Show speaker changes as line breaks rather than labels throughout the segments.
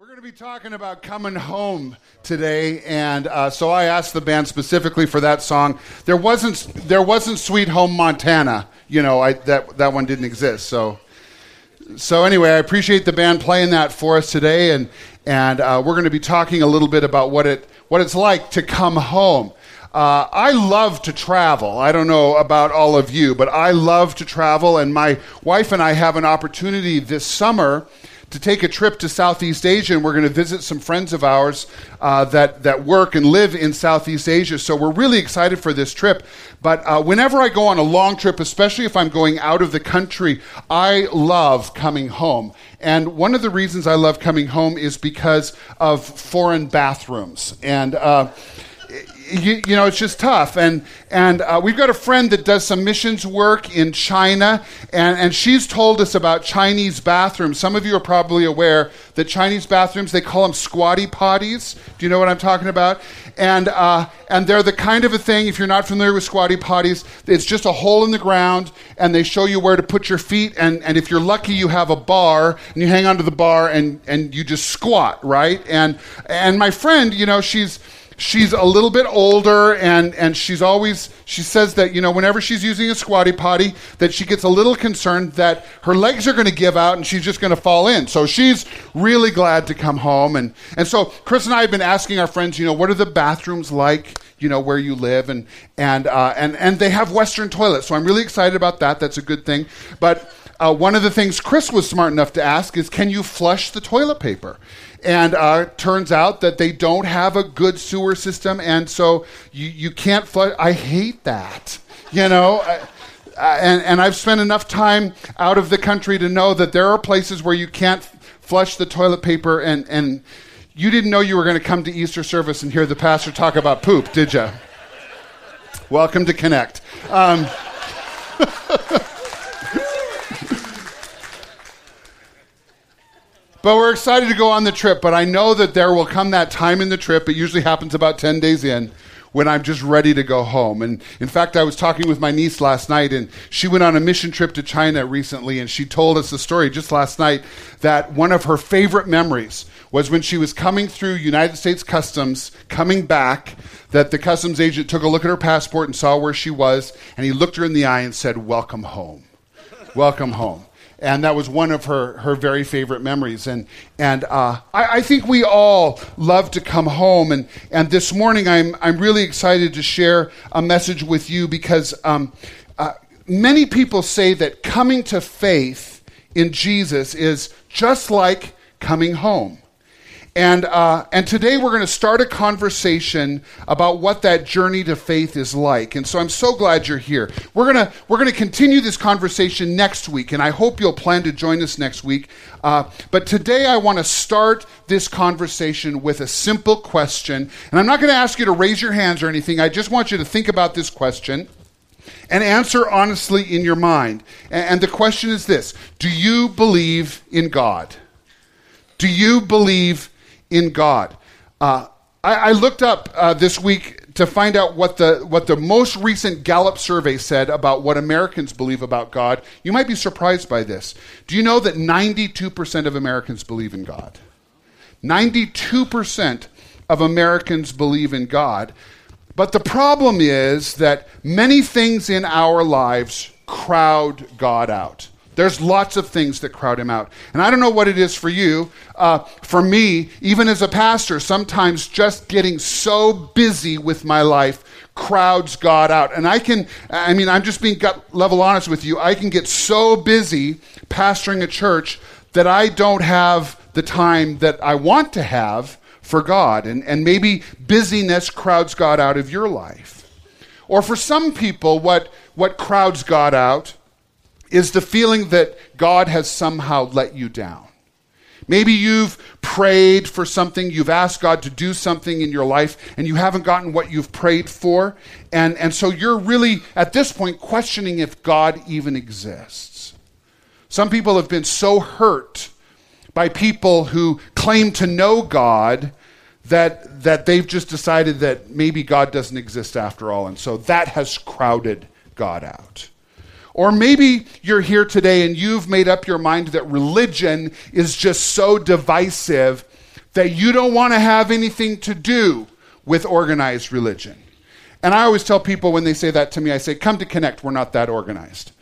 We're going to be talking about coming home today, and uh, so I asked the band specifically for that song. There wasn't there wasn't "Sweet Home Montana," you know, I, that that one didn't exist. So, so anyway, I appreciate the band playing that for us today, and and uh, we're going to be talking a little bit about what it what it's like to come home. Uh, I love to travel. I don't know about all of you, but I love to travel, and my wife and I have an opportunity this summer to take a trip to Southeast Asia, and we're going to visit some friends of ours uh, that, that work and live in Southeast Asia. So we're really excited for this trip. But uh, whenever I go on a long trip, especially if I'm going out of the country, I love coming home. And one of the reasons I love coming home is because of foreign bathrooms. And uh, you, you, know, it's just tough. And, and uh, we've got a friend that does some missions work in China, and, and she's told us about Chinese bathrooms. Some of you are probably aware that Chinese bathrooms, they call them squatty potties. Do you know what I'm talking about? And, uh, and they're the kind of a thing, if you're not familiar with squatty potties, it's just a hole in the ground, and they show you where to put your feet. And, and if you're lucky, you have a bar, and you hang onto the bar, and, and you just squat, right? And, and my friend, you know, she's she's a little bit older and, and she's always she says that you know whenever she's using a squatty potty that she gets a little concerned that her legs are going to give out and she's just going to fall in. So she's really glad to come home. And, and so chris and i have been asking our friends you know what are the bathrooms like you know where you live? And and uh, and and they have western toilets. So i'm really excited about that. That's a good thing. But uh, one of the things Chris was smart enough to ask is, can you flush the toilet paper? And uh, turns out that they don't have a good sewer system, and so you, you can't flush. I hate that. You know, I, and, and I've spent enough time out of the country to know that there are places where you can't flush the toilet paper, and, and you didn't know you were going to come to Easter service and hear the pastor talk about poop, did you? Welcome to Connect. Um, But we're excited to go on the trip. But I know that there will come that time in the trip. It usually happens about 10 days in when I'm just ready to go home. And in fact, I was talking with my niece last night, and she went on a mission trip to China recently, and she told us a story just last night that one of her favorite memories was when she was coming through United States Customs, coming back, that the customs agent took a look at her passport and saw where she was, and he looked her in the eye and said, Welcome home. Welcome home and that was one of her, her very favorite memories. And, and uh, I, I, think we all love to come home. And, and this morning, I'm, I'm really excited to share a message with you because um, uh, many people say that coming to faith in Jesus is just like coming home. And, uh, and today we're going to start a conversation about what that journey to faith is like. And so I'm so glad you're here. We're going we're to continue this conversation next week, and I hope you'll plan to join us next week. Uh, but today I want to start this conversation with a simple question. And I'm not going to ask you to raise your hands or anything. I just want you to think about this question and answer honestly in your mind. And the question is this Do you believe in God? Do you believe in God. Uh, I, I, looked up uh, this week to find out what the, what the most recent Gallup survey said about what Americans believe about God. You might be surprised by this. Do you know that 92% of Americans believe in God? 92% of Americans believe in God. But the problem is that many things in our lives crowd God out. There's lots of things that crowd him out. And I don't know what it is for you. Uh, for me, even as a pastor, sometimes just getting so busy with my life crowds God out. And I can, I mean, I'm just being gut level honest with you. I can get so busy pastoring a church that I don't have the time that I want to have for God. And, and maybe busyness crowds God out of your life. Or for some people, what, what crowds God out is the feeling that God has somehow let you down. Maybe you've prayed for something, you've asked God to do something in your life, and you haven't gotten what you've prayed for. And, and so you're really, at this point, questioning if God even exists. Some people have been so hurt by people who claim to know God that, that they've just decided that maybe God doesn't exist after all. And so that has crowded God out. Or maybe you're here today and you've made up your mind that religion is just so divisive that you don't want to have anything to do with organized religion. And I always tell people when they say that to me, I say, come to connect, we're not that organized.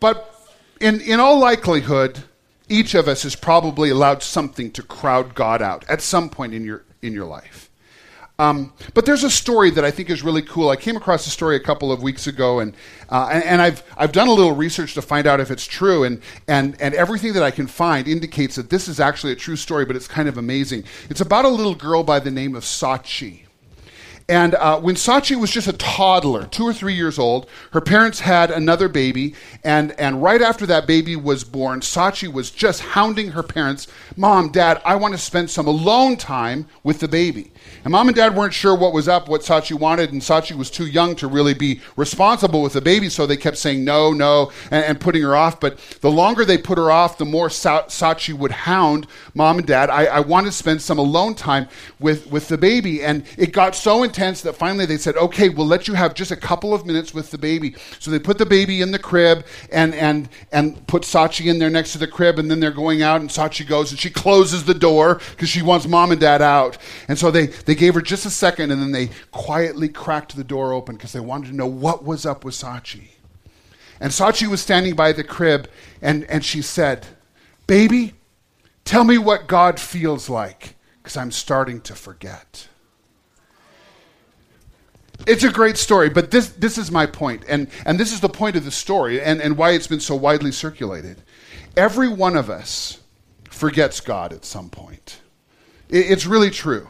but in, in all likelihood, each of us has probably allowed something to crowd God out at some point in your, in your life. Um, but there's a story that I think is really cool. I came across a story a couple of weeks ago, and, uh, and, and, I've, I've done a little research to find out if it's true, and, and, and everything that I can find indicates that this is actually a true story, but it's kind of amazing. It's about a little girl by the name of Sachi. And uh, when Sachi was just a toddler, two or three years old, her parents had another baby. And, and right after that baby was born, Sachi was just hounding her parents Mom, Dad, I want to spend some alone time with the baby. And mom and dad weren't sure what was up, what Sachi wanted, and Sachi was too young to really be responsible with the baby, so they kept saying no, no, and, and putting her off. But the longer they put her off, the more Sa- Sachi would hound mom and dad. I, I want to spend some alone time with, with the baby. And it got so that finally they said, okay, we'll let you have just a couple of minutes with the baby. So they put the baby in the crib and, and, and put Sachi in there next to the crib, and then they're going out, and Sachi goes and she closes the door because she wants mom and dad out. And so they, they gave her just a second and then they quietly cracked the door open because they wanted to know what was up with Sachi. And Sachi was standing by the crib and, and she said, Baby, tell me what God feels like because I'm starting to forget. It's a great story, but this, this is my point, and, and this is the point of the story and, and why it's been so widely circulated. Every one of us forgets God at some point. It, it's really true.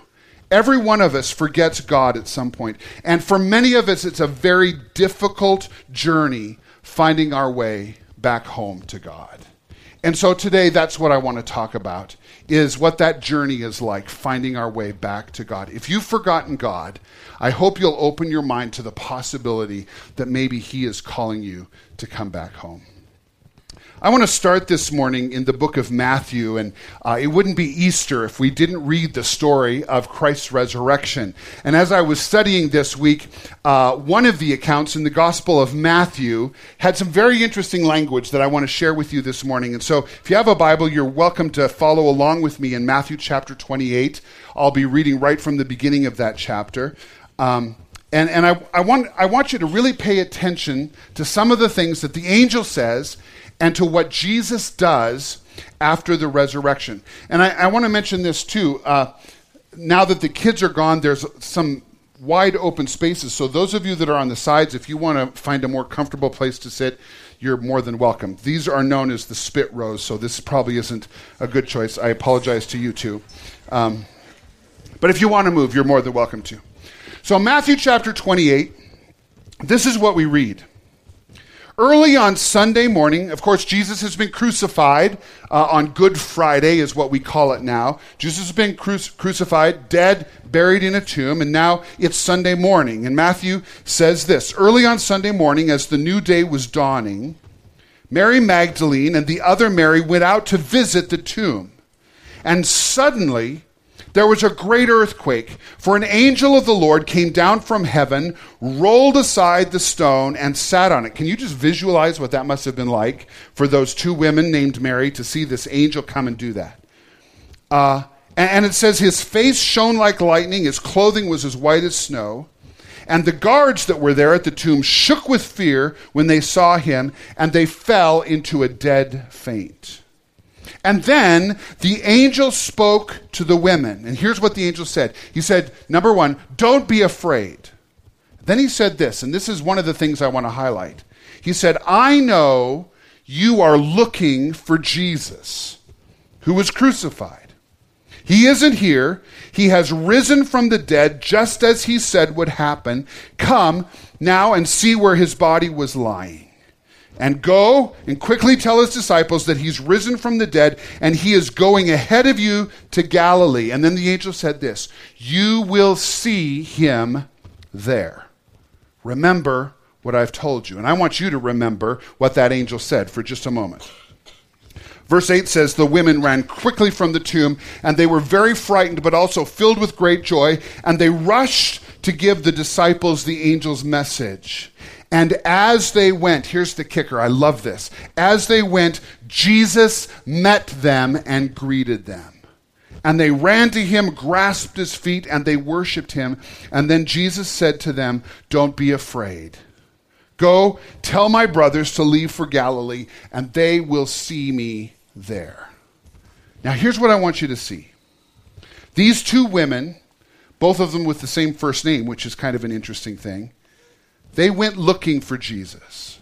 Every one of us forgets God at some. And for many of us, it's a very difficult journey finding our way back home to God. And so today, that's what I want to talk about is what that journey is like, finding our way back to God. If you've forgotten God, I hope you'll open your mind to the possibility that maybe He is calling you to come back home. I want to start this morning in the book of Matthew, and uh, it wouldn't be Easter if we didn't read the story of Christ's resurrection. And as I was studying this week, uh, one of the accounts in the Gospel of Matthew had some very interesting language that I want to share with you this morning. And so, if you have a Bible, you're welcome to follow along with me in Matthew chapter 28. I'll be reading right from the beginning of that chapter. Um, and, and I, I, want, I want you to really pay attention to some of the things that the angel says and to what Jesus does after the resurrection. And I, I want to mention this too. Uh, now that the kids are gone, there's some wide open spaces. So, those of you that are on the sides, if you want to find a more comfortable place to sit, you're more than welcome. These are known as the spit rows, so this probably isn't a good choice. I apologize to you too. Um, but if you want to move, you're more than welcome to. So, Matthew chapter 28, this is what we read. Early on Sunday morning, of course, Jesus has been crucified uh, on Good Friday, is what we call it now. Jesus has been cru- crucified, dead, buried in a tomb, and now it's Sunday morning. And Matthew says this Early on Sunday morning, as the new day was dawning, Mary Magdalene and the other Mary went out to visit the tomb. And suddenly, there was a great earthquake, for an angel of the Lord came down from heaven, rolled aside the stone, and sat on it. Can you just visualize what that must have been like for those two women named Mary to see this angel come and do that? Uh, and, and it says, His face shone like lightning, his clothing was as white as snow. And the guards that were there at the tomb shook with fear when they saw him, and they fell into a dead faint. And then the angel spoke to the women. And here's what the angel said He said, number one, don't be afraid. Then he said this, and this is one of the things I want to highlight. He said, I know you are looking for Jesus, who was crucified. He isn't here. He has risen from the dead, just as he said would happen. Come now and see where his body was lying and go and quickly tell his disciples that he's risen from the dead and he is going ahead of you to Galilee. And then the angel said this You will see him there. Remember what I've told you. And I want you to remember what that angel said for just a moment. Verse 8 says, The women ran quickly from the tomb, and they were very frightened, but also filled with great joy, and they rushed to give the disciples the angel's message. And as they went, here's the kicker, I love this. As they went, Jesus met them and greeted them. And they ran to him, grasped his feet, and they worshiped him. And then Jesus said to them, Don't be afraid. Go tell my brothers to leave for Galilee, and they will see me there. Now, here's what I want you to see. These two women, both of them with the same first name, which is kind of an interesting thing, they went looking for Jesus.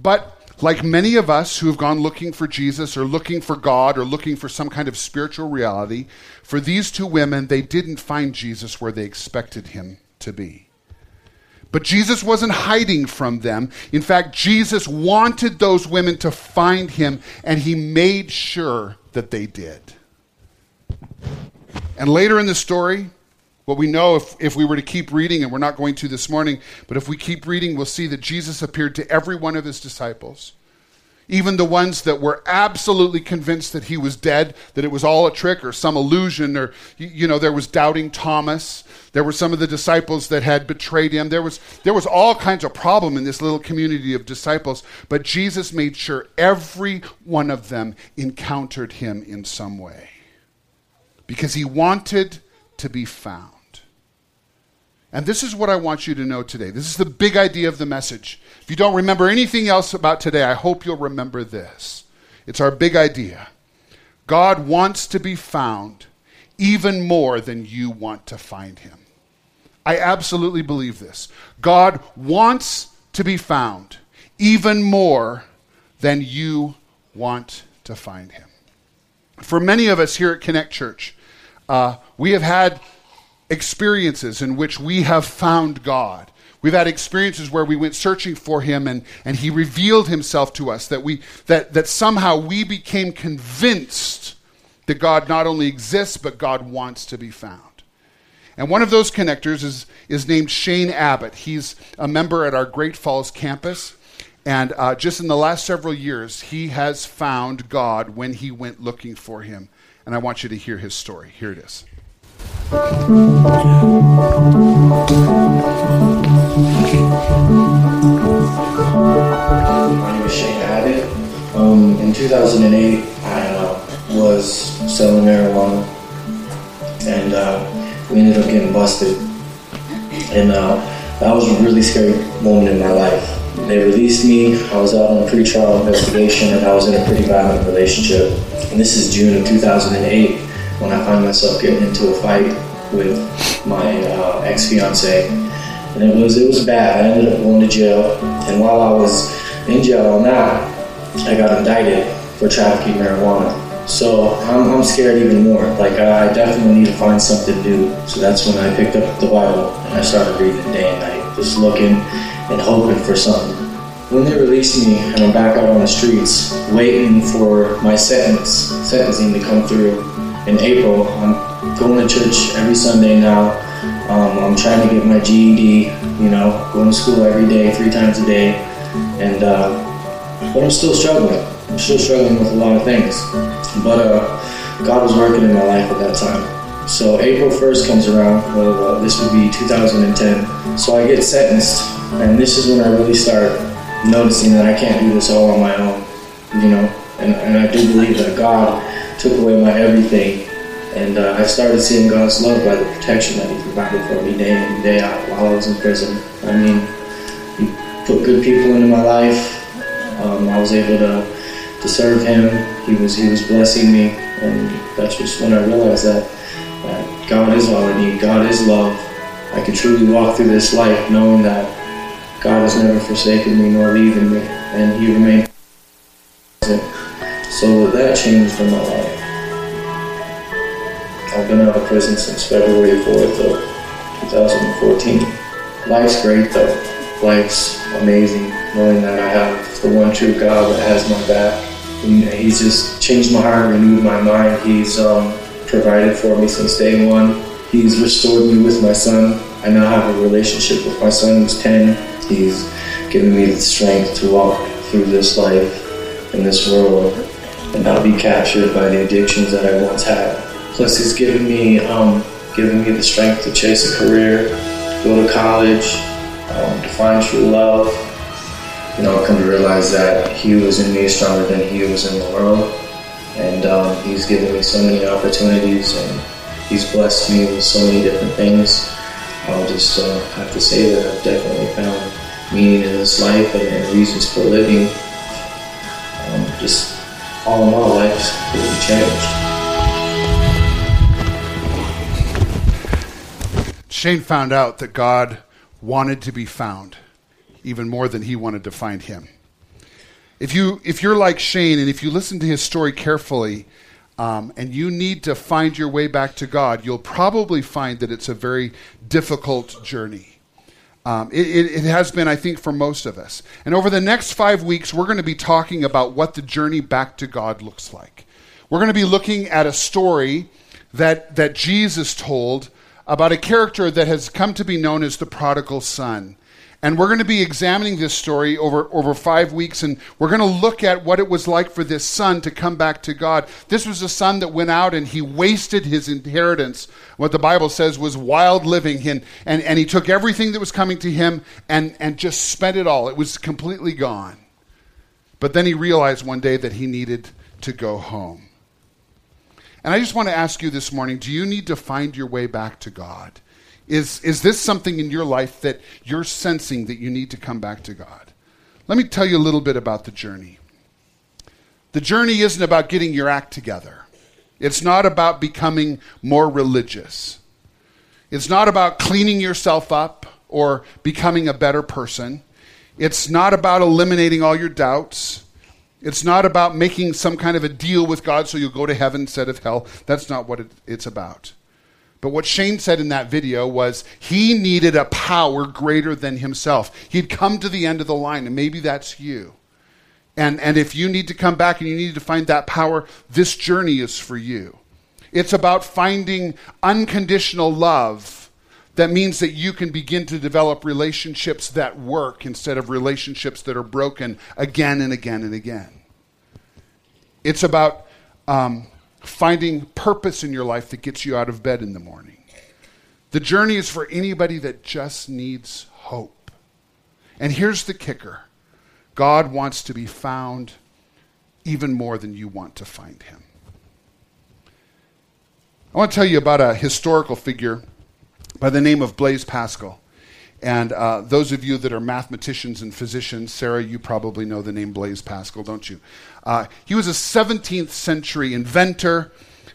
But like many of us who have gone looking for Jesus or looking for God or looking for some kind of spiritual reality, for these two women, they didn't find Jesus where they expected him to be. But Jesus wasn't hiding from them. In fact, Jesus wanted those women to find him, and he made sure that they did. And later in the story, what we know, if, if we were to keep reading, and we're not going to this morning, but if we keep reading, we'll see that Jesus appeared to every one of his disciples. Even the ones that were absolutely convinced that he was dead, that it was all a trick or some illusion, or, you know, there was doubting Thomas. There were some of the disciples that had betrayed him. There was, there was all kinds of problem in this little community of disciples, but Jesus made sure every one of them encountered him in some way because he wanted to be found. And this is what I want you to know today. This is the big idea of the message. If you don't remember anything else about today, I hope you'll remember this. It's our big idea. God wants to be found even more than you want to find him. I absolutely believe this. God wants to be found even more than you want to find him. For many of us here at Connect Church, uh, we have had experiences in which we have found God. We've had experiences where we went searching for him and, and he revealed himself to us, that, we, that, that somehow we became convinced that God not only exists, but God wants to be found. And one of those connectors is, is named Shane Abbott. He's a member at our Great Falls campus. And uh, just in the last several years, he has found God when he went looking for him. And I want you to hear his story. Here it is. My
name is Shane Abbott. Um, in 2008, I uh, was selling marijuana, and uh, we ended up getting busted. And uh, that was a really scary moment in my life. They released me. I was out on a pretrial investigation, and I was in a pretty violent relationship. And this is June of 2008 when I find myself getting into a fight with my uh, ex fiance, and it was it was bad. I ended up going to jail, and while I was in jail on that, I got indicted for trafficking marijuana. So I'm, I'm scared even more. Like I definitely need to find something new. So that's when I picked up the Bible and I started reading day and night, just looking and hoping for something. When they released me and I'm back out on the streets, waiting for my sentence, sentencing to come through, in April. I'm going to church every Sunday now. Um, I'm trying to get my GED, you know, going to school every day, three times a day. And, uh, but I'm still struggling. I'm still struggling with a lot of things. But uh, God was working in my life at that time. So April 1st comes around, well, uh, this would be 2010. So I get sentenced, and this is when I really start noticing that I can't do this all on my own, you know. And, and I do believe that God took away my everything. And uh, I started seeing God's love by the protection that He provided for me day in and day out while I was in prison. I mean, He put good people into my life. Um, I was able to, to serve Him. He was He was blessing me, and that's just when I realized that, that God is all I need. God is love. I can truly walk through this life knowing that God has never forsaken me nor leaving me, and He remains. So that changed in my life. I've been out of prison since February 4th of 2014. Life's great though. Life's amazing knowing that I have the one true God that has my back. He's just changed my heart, renewed my mind. He's um, provided for me since day one. He's restored me with my son. I now have a relationship with my son who's 10. He's given me the strength to walk through this life in this world and not be captured by the addictions that I once had. Plus, he's given me um, given me the strength to chase a career, go to college, um, to find true love. You know, I come to realize that He was in me stronger than He was in the world. And um, He's given me so many opportunities and He's blessed me with so many different things. I'll just uh, have to say that I've definitely found meaning in this life and, and reasons for living. Um, just all in all, life's really changed.
Shane found out that God wanted to be found even more than he wanted to find him. If, you, if you're like Shane and if you listen to his story carefully um, and you need to find your way back to God, you'll probably find that it's a very difficult journey. Um, it, it, it, has been, I think, for most of us. And over the next five weeks, we're going to be talking about what the journey back to God looks like. We're going to be looking at a story that, that Jesus told about a character that has come to be known as the prodigal son. And we're going to be examining this story over, over five weeks, and we're going to look at what it was like for this son to come back to God. This was a son that went out and he wasted his inheritance. What the Bible says was wild living, and, and, and he took everything that was coming to him and, and just spent it all. It was completely gone. But then he realized one day that he needed to go home. And I just want to ask you this morning do you need to find your way back to God? Is, is this something in your life that you're sensing that you need to come back to God? Let me tell you a little bit about the journey. The journey isn't about getting your act together, it's not about becoming more religious, it's not about cleaning yourself up or becoming a better person. It's not about eliminating all your doubts. It's not about making some kind of a deal with God so you'll go to heaven instead of hell. That's not what it, it's about. But what Shane said in that video was he needed a power greater than himself. He'd come to the end of the line, and maybe that's you. And, and if you need to come back and you need to find that power, this journey is for you. It's about finding unconditional love that means that you can begin to develop relationships that work instead of relationships that are broken again and again and again. It's about um, finding purpose in your life that gets you out of bed in the morning. The journey is for anybody that just needs hope. And here's the kicker God wants to be found even more than you want to find him. I want to tell you about a historical figure by the name of Blaise Pascal. And uh, those of you that are mathematicians and physicians, Sarah, you probably know the name Blaise Pascal, don't you? Uh, he was a 17th century inventor,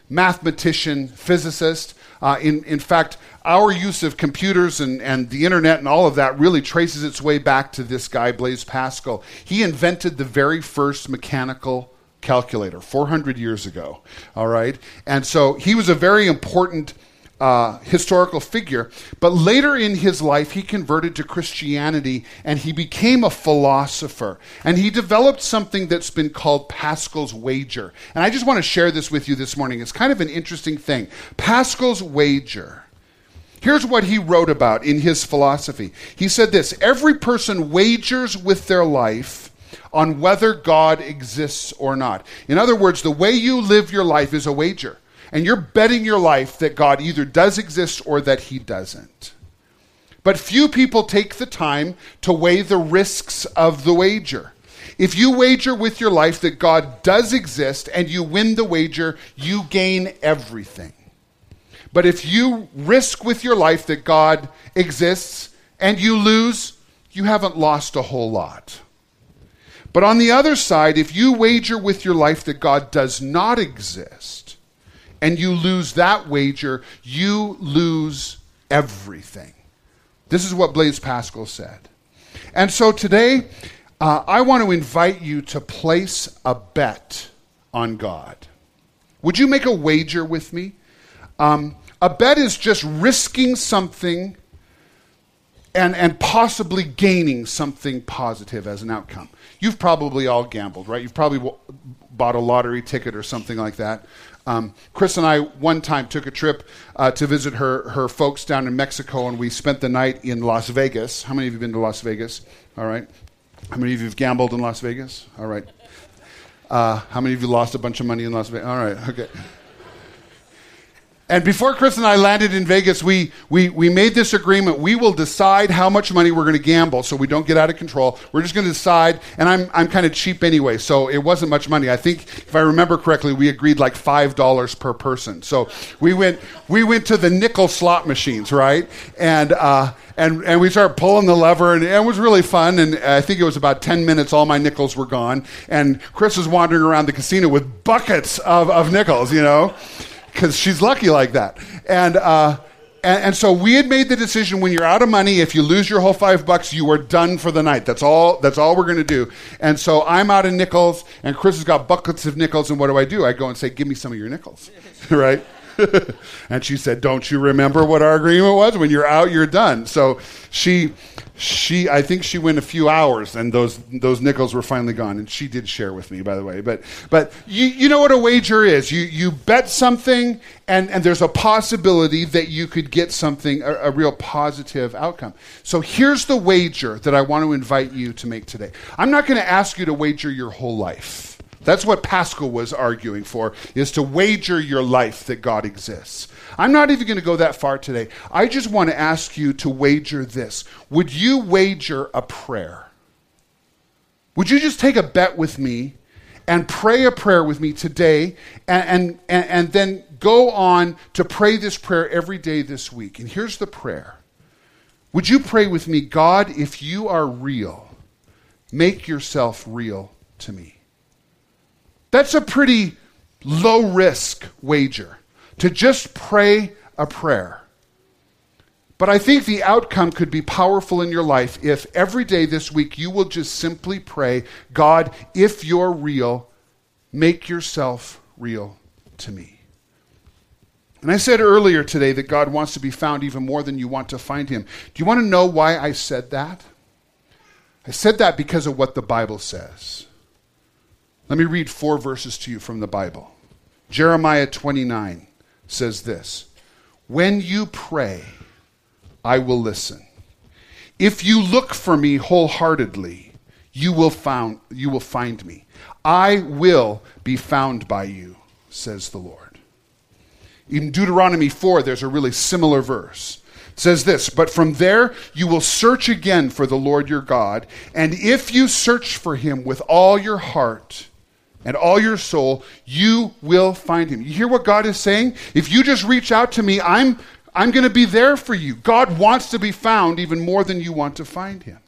mathematician, physicist. Uh, in, in fact, our use of computers and, and the internet and all of that really traces its way back to this guy, Blaise Pascal. He invented the very first mechanical calculator 400 years ago. All right? And so he was a very important uh, historical figure. But later in his life, he converted to Christianity and he became a philosopher. And he developed something that's been called Pascal's wager. And I just want to share this with you this morning. It's kind of an interesting thing. Pascal's wager. Here's what he wrote about in his philosophy. He said this Every person wagers with their life on whether God exists or not. In other words, the way you live your life is a wager and you're betting your life that God either does exist or that he doesn't. But few people take the time to weigh the risks of the wager. If you wager with your life that God does exist and you win the wager, you gain everything. But if you risk with your life that God exists and you lose, you haven't lost a whole lot. But on the other side, if you wager with your life that God does not exist, and you lose that wager, you lose everything. This is what Blaise Pascal said. And so today, uh, I want to invite you to place a bet on God. Would you make a wager with me? Um, a bet is just risking something and, and possibly gaining something positive as an outcome. You've probably all gambled, right? You've probably w- bought a lottery ticket or something like that. Um, Chris and I one time took a trip uh, to visit her her folks down in Mexico, and we spent the night in Las Vegas. How many of you have been to Las Vegas? All right. How many of you have gambled in Las Vegas? All right. Uh, how many of you lost a bunch of money in Las Vegas? All right. Okay. And before Chris and I landed in Vegas, we, we, we made this agreement. We will decide how much money we're going to gamble so we don't get out of control. We're just going to decide. And I'm, I'm kind of cheap anyway, so it wasn't much money. I think, if I remember correctly, we agreed like $5 per person. So we went, we went to the nickel slot machines, right? And, uh, and, and we started pulling the lever, and it was really fun. And I think it was about 10 minutes, all my nickels were gone. And Chris was wandering around the casino with buckets of, of nickels, you know? Because she's lucky like that. And, uh, and, and, so we had made the decision when you're out of money, if you lose your whole five bucks, you are done for the night. That's all, that's all we're going to do. And so I'm out of nickels, and Chris has got buckets of nickels, and what do I do? I go and say, Give me some of your nickels, right? and she said, Don't you remember what our agreement was? When you're out, you're done. So she, she, I think she went a few hours, and those those nickels were finally gone. And she did share with me, by the way. But but you you know what a wager is? You you bet something, and and there's a possibility that you could get something a, a real positive outcome. So here's the wager that I want to invite you to make today. I'm not going to ask you to wager your whole life. That's what Pascal was arguing for, is to wager your life that God exists. I'm not even going to go that far today. I just want to ask you to wager this. Would you wager a prayer? Would you just take a bet with me and pray a prayer with me today and, and, and, then go on to pray this prayer every day this week? And here's the prayer Would you pray with me, God, if you are real, make yourself real to me? That's a pretty low risk wager to just pray a prayer. But I think the outcome could be powerful in your life if every day this week you will just simply pray, God, if you're real, make yourself real to me. And I said earlier today that God wants to be found even more than you want to find him. Do you want to know why I said that? I said that because of what the Bible says. Let me read four verses to you from the Bible. Jeremiah 29 says this When you pray, I will listen. If you look for me wholeheartedly, you will, found, you will find me. I will be found by you, says the Lord. In Deuteronomy 4, there's a really similar verse. It says this But from there you will search again for the Lord your God, and if you search for him with all your heart, and all your soul, you will find him. You hear what God is saying? If you just reach out to me, I'm, I'm going to be there for you. God wants to be found even more than you want to find him.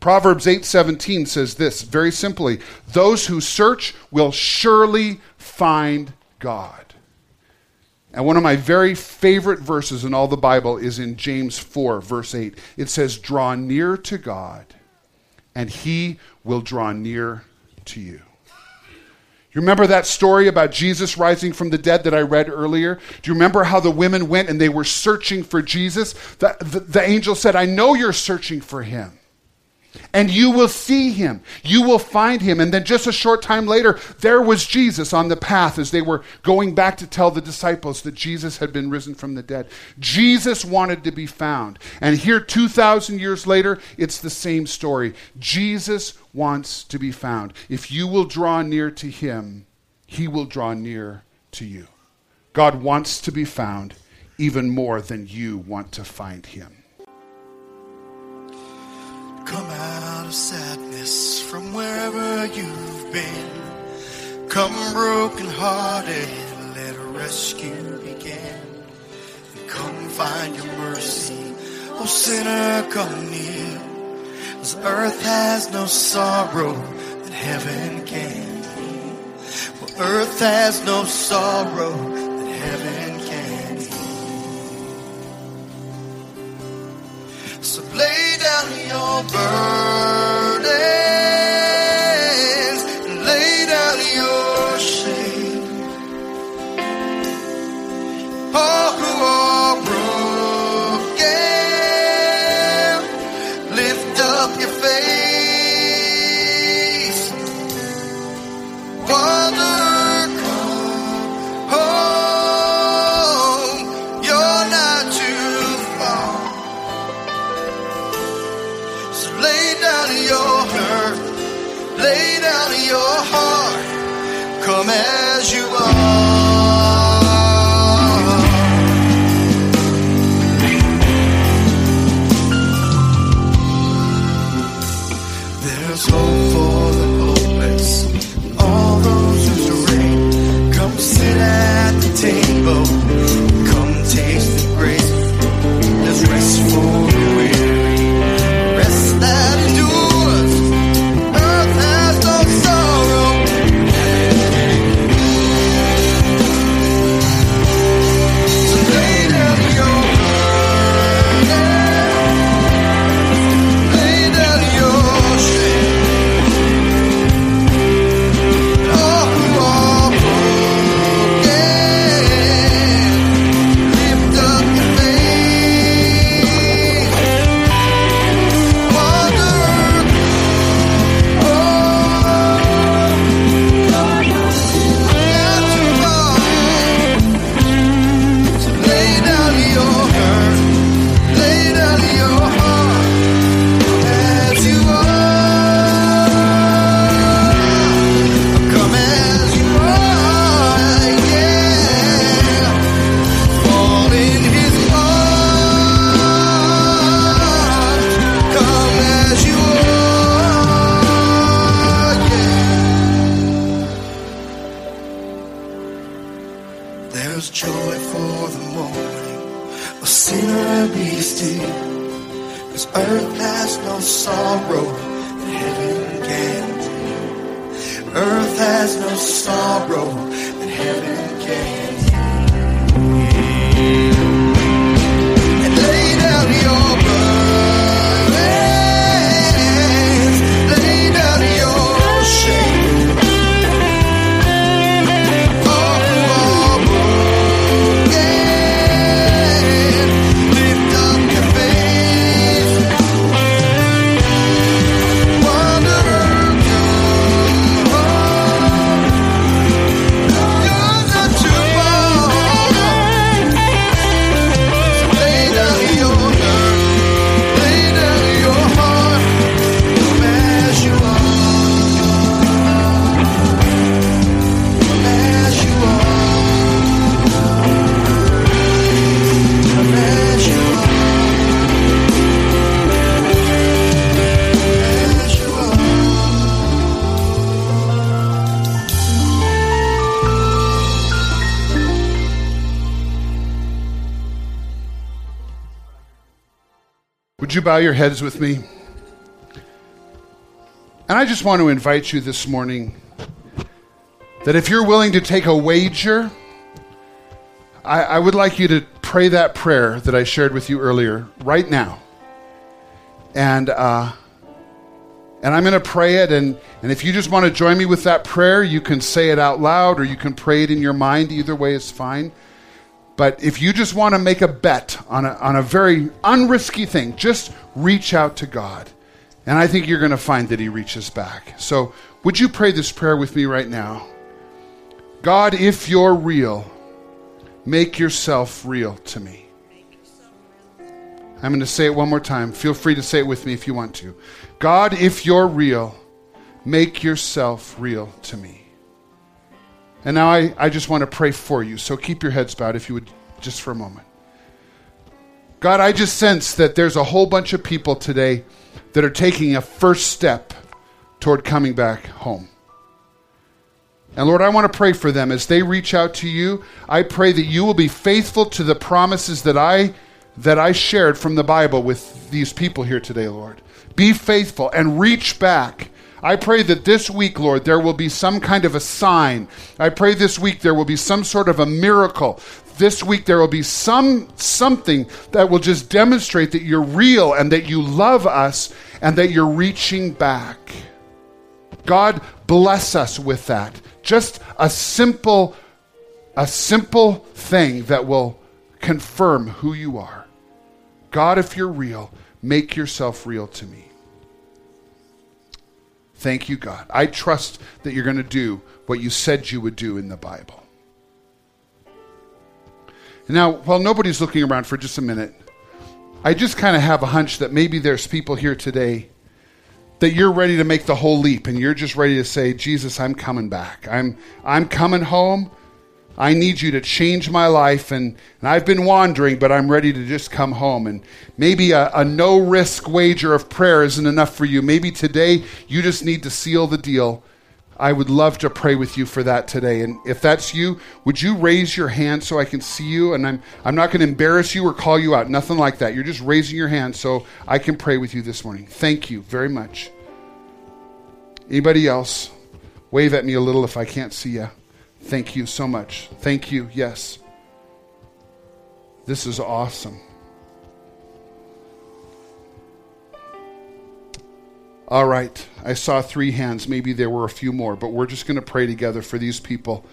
Proverbs 8:17 says this very simply, those who search will surely find God. And one of my very favorite verses in all the Bible is in James 4 verse 8. It says, "Draw near to God, and he will draw near to you." You remember that story about Jesus rising from the dead that I read earlier? Do you remember how the women went and they were searching for Jesus? The, the, the, angel said, I know you're searching for him. And you will see him. You will find him. And then just a short time later, there was Jesus on the path as they were going back to tell the disciples that Jesus had been risen from the dead. Jesus wanted to be found. And here, 2,000 years later, it's the same story. Jesus wants to be found. If you will draw near to him, he will draw near to you. God wants to be found even more than you want to find him.
Come out of sadness from wherever you've been. Come broken hearted, let a rescue begin. And come find your mercy, oh sinner, come near. As earth has no sorrow that heaven can. Well, earth has no sorrow that heaven can. So lay your burden. Come There's joy for the morning. A sinner be still. Cause earth has no sorrow that heaven can't do. Earth has no sorrow that heaven can
Would you bow your heads with me? And I just want to invite you this morning that if you're willing to take a wager, I, I would like you to pray that prayer that I shared with you earlier right now. And, uh, and I'm going to pray it. And, and if you just want to join me with that prayer, you can say it out loud or you can pray it in your mind. Either way is fine. But if you just want to make a bet on a, on a very unrisky thing, just reach out to God. And I think you're going to find that He reaches back. So, would you pray this prayer with me right now? God, if you're real, make yourself real to me. I'm going to say it one more time. Feel free to say it with me if you want to. God, if you're real, make yourself real to me. And now I, I just want to pray for you. So keep your heads bowed if you would just for a moment. God, I just sense that there's a whole bunch of people today that are taking a first step toward coming back home. And Lord, I want to pray for them as they reach out to you. I pray that you will be faithful to the promises that I that I shared from the Bible with these people here today, Lord. Be faithful and reach back. I pray that this week, Lord, there will be some kind of a sign. I pray this week there will be some sort of a miracle. This week there will be some something that will just demonstrate that you're real and that you love us and that you're reaching back. God bless us with that. Just a simple a simple thing that will confirm who you are. God, if you're real, make yourself real to me. Thank you, God. I trust that you're going to do what you said you would do in the Bible. Now, while nobody's looking around for just a minute, I just kind of have a hunch that maybe there's people here today that you're ready to make the whole leap and you're just ready to say, Jesus, I'm coming back. I'm, I'm coming home. I need you to change my life. And, and I've been wandering, but I'm ready to just come home. And maybe a, a no risk wager of prayer isn't enough for you. Maybe today you just need to seal the deal. I would love to pray with you for that today. And if that's you, would you raise your hand so I can see you? And I'm, I'm not going to embarrass you or call you out. Nothing like that. You're just raising your hand so I can pray with you this morning. Thank you very much. Anybody else? Wave at me a little if I can't see you. Thank you so much. Thank you. Yes. This is awesome. All right. I saw three hands. Maybe there were a few more, but we're just going to pray together for these people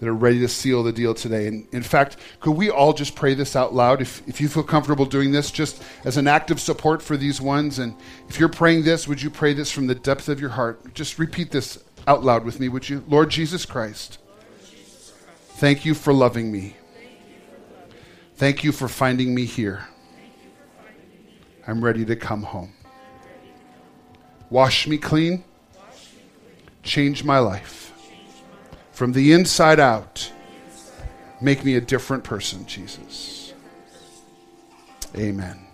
that are ready to seal the deal today. And in fact, could we all just pray this out loud? If, if you feel comfortable doing this, just as an act of support for these ones. And if you're praying this, would you pray this from the depth of your heart? Just repeat this out loud with me, would you? Lord Jesus Christ, thank you for loving me. Thank you for finding me here. I'm ready to come home. Wash me clean. Change my life. From the inside out, make me a different person, Jesus. Amen.